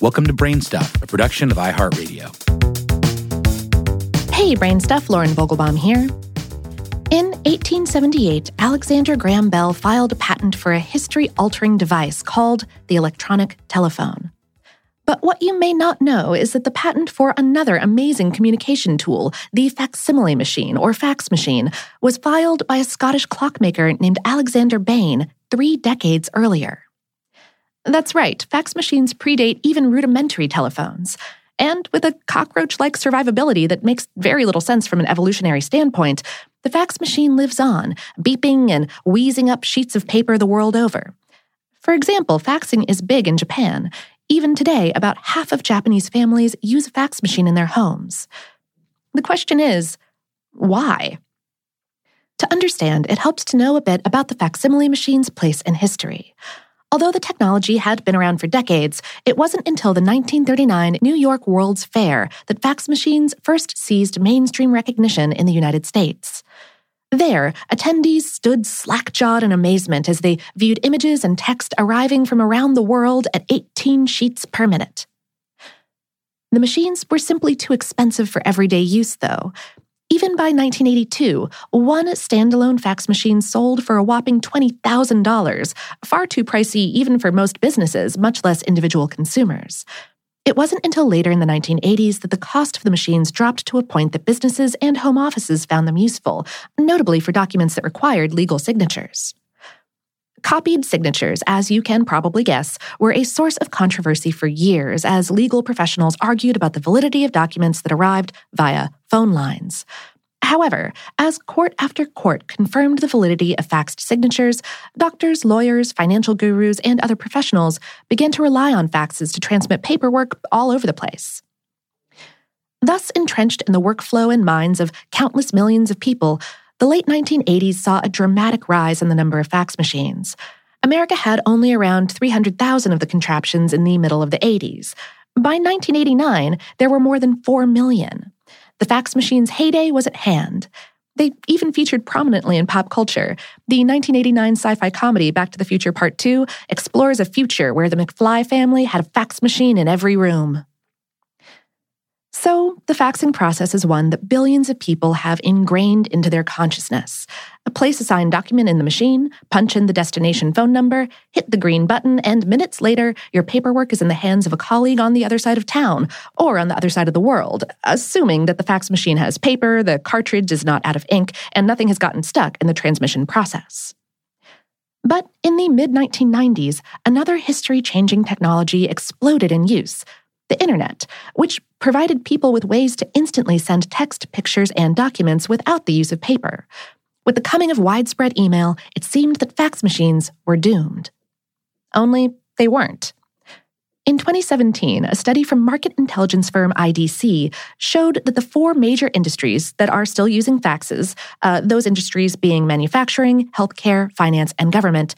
Welcome to Brainstuff, a production of iHeartRadio. Hey, Brainstuff, Lauren Vogelbaum here. In 1878, Alexander Graham Bell filed a patent for a history altering device called the electronic telephone. But what you may not know is that the patent for another amazing communication tool, the facsimile machine or fax machine, was filed by a Scottish clockmaker named Alexander Bain three decades earlier. That's right, fax machines predate even rudimentary telephones. And with a cockroach like survivability that makes very little sense from an evolutionary standpoint, the fax machine lives on, beeping and wheezing up sheets of paper the world over. For example, faxing is big in Japan. Even today, about half of Japanese families use a fax machine in their homes. The question is, why? To understand, it helps to know a bit about the facsimile machine's place in history. Although the technology had been around for decades, it wasn't until the 1939 New York World's Fair that fax machines first seized mainstream recognition in the United States. There, attendees stood slack jawed in amazement as they viewed images and text arriving from around the world at 18 sheets per minute. The machines were simply too expensive for everyday use, though, even by 1982, one standalone fax machine sold for a whopping $20,000, far too pricey even for most businesses, much less individual consumers. It wasn't until later in the 1980s that the cost of the machines dropped to a point that businesses and home offices found them useful, notably for documents that required legal signatures. Copied signatures, as you can probably guess, were a source of controversy for years as legal professionals argued about the validity of documents that arrived via phone lines. However, as court after court confirmed the validity of faxed signatures, doctors, lawyers, financial gurus, and other professionals began to rely on faxes to transmit paperwork all over the place. Thus entrenched in the workflow and minds of countless millions of people, the late 1980s saw a dramatic rise in the number of fax machines. America had only around 300,000 of the contraptions in the middle of the 80s. By 1989, there were more than 4 million. The fax machine's heyday was at hand. They even featured prominently in pop culture. The 1989 sci fi comedy Back to the Future Part 2 explores a future where the McFly family had a fax machine in every room. So, the faxing process is one that billions of people have ingrained into their consciousness. Place a signed document in the machine, punch in the destination phone number, hit the green button, and minutes later, your paperwork is in the hands of a colleague on the other side of town or on the other side of the world, assuming that the fax machine has paper, the cartridge is not out of ink, and nothing has gotten stuck in the transmission process. But in the mid 1990s, another history changing technology exploded in use the internet, which provided people with ways to instantly send text, pictures, and documents without the use of paper. With the coming of widespread email, it seemed that fax machines were doomed. Only they weren't. In 2017, a study from market intelligence firm IDC showed that the four major industries that are still using faxes, uh, those industries being manufacturing, healthcare, finance, and government,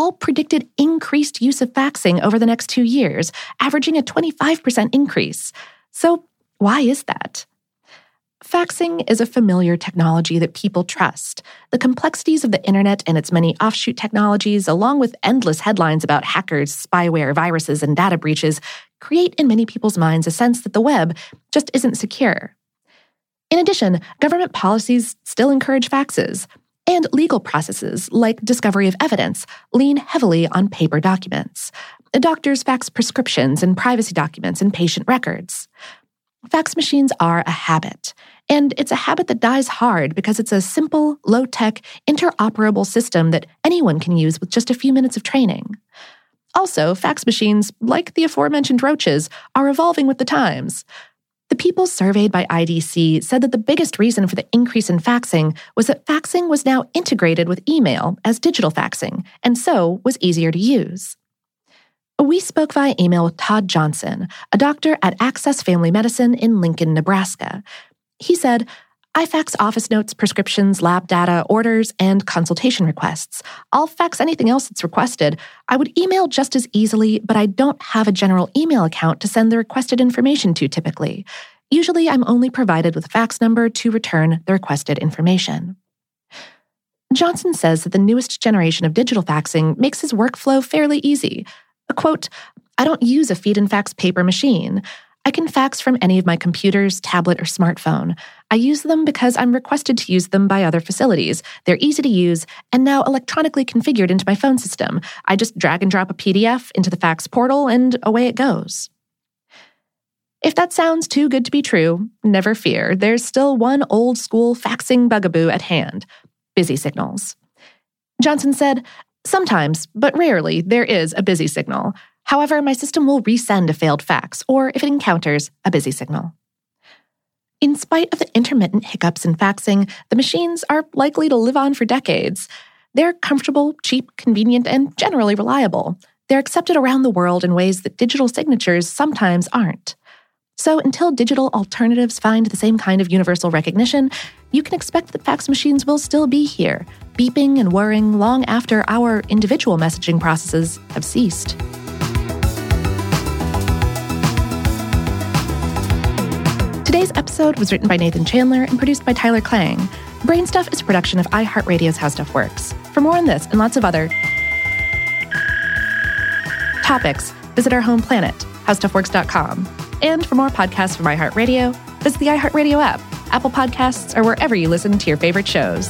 all predicted increased use of faxing over the next two years, averaging a 25% increase. So, why is that? Faxing is a familiar technology that people trust. The complexities of the internet and its many offshoot technologies, along with endless headlines about hackers, spyware, viruses, and data breaches, create in many people's minds a sense that the web just isn't secure. In addition, government policies still encourage faxes, and legal processes, like discovery of evidence, lean heavily on paper documents. Doctors fax prescriptions and privacy documents and patient records. Fax machines are a habit, and it's a habit that dies hard because it's a simple, low tech, interoperable system that anyone can use with just a few minutes of training. Also, fax machines, like the aforementioned roaches, are evolving with the times. The people surveyed by IDC said that the biggest reason for the increase in faxing was that faxing was now integrated with email as digital faxing, and so was easier to use. We spoke via email with Todd Johnson, a doctor at Access Family Medicine in Lincoln, Nebraska. He said, I fax office notes, prescriptions, lab data, orders, and consultation requests. I'll fax anything else that's requested. I would email just as easily, but I don't have a general email account to send the requested information to typically. Usually, I'm only provided with a fax number to return the requested information. Johnson says that the newest generation of digital faxing makes his workflow fairly easy. Quote, I don't use a feed and fax paper machine. I can fax from any of my computers, tablet, or smartphone. I use them because I'm requested to use them by other facilities. They're easy to use and now electronically configured into my phone system. I just drag and drop a PDF into the fax portal and away it goes. If that sounds too good to be true, never fear. There's still one old school faxing bugaboo at hand busy signals. Johnson said, Sometimes, but rarely, there is a busy signal. However, my system will resend a failed fax, or if it encounters a busy signal. In spite of the intermittent hiccups in faxing, the machines are likely to live on for decades. They're comfortable, cheap, convenient, and generally reliable. They're accepted around the world in ways that digital signatures sometimes aren't. So, until digital alternatives find the same kind of universal recognition, you can expect that fax machines will still be here, beeping and whirring long after our individual messaging processes have ceased. Today's episode was written by Nathan Chandler and produced by Tyler Klang. Brainstuff is a production of iHeartRadio's How Stuff Works. For more on this and lots of other topics, visit our home planet, howstuffworks.com. And for more podcasts from iHeartRadio, visit the iHeartRadio app, Apple Podcasts, or wherever you listen to your favorite shows.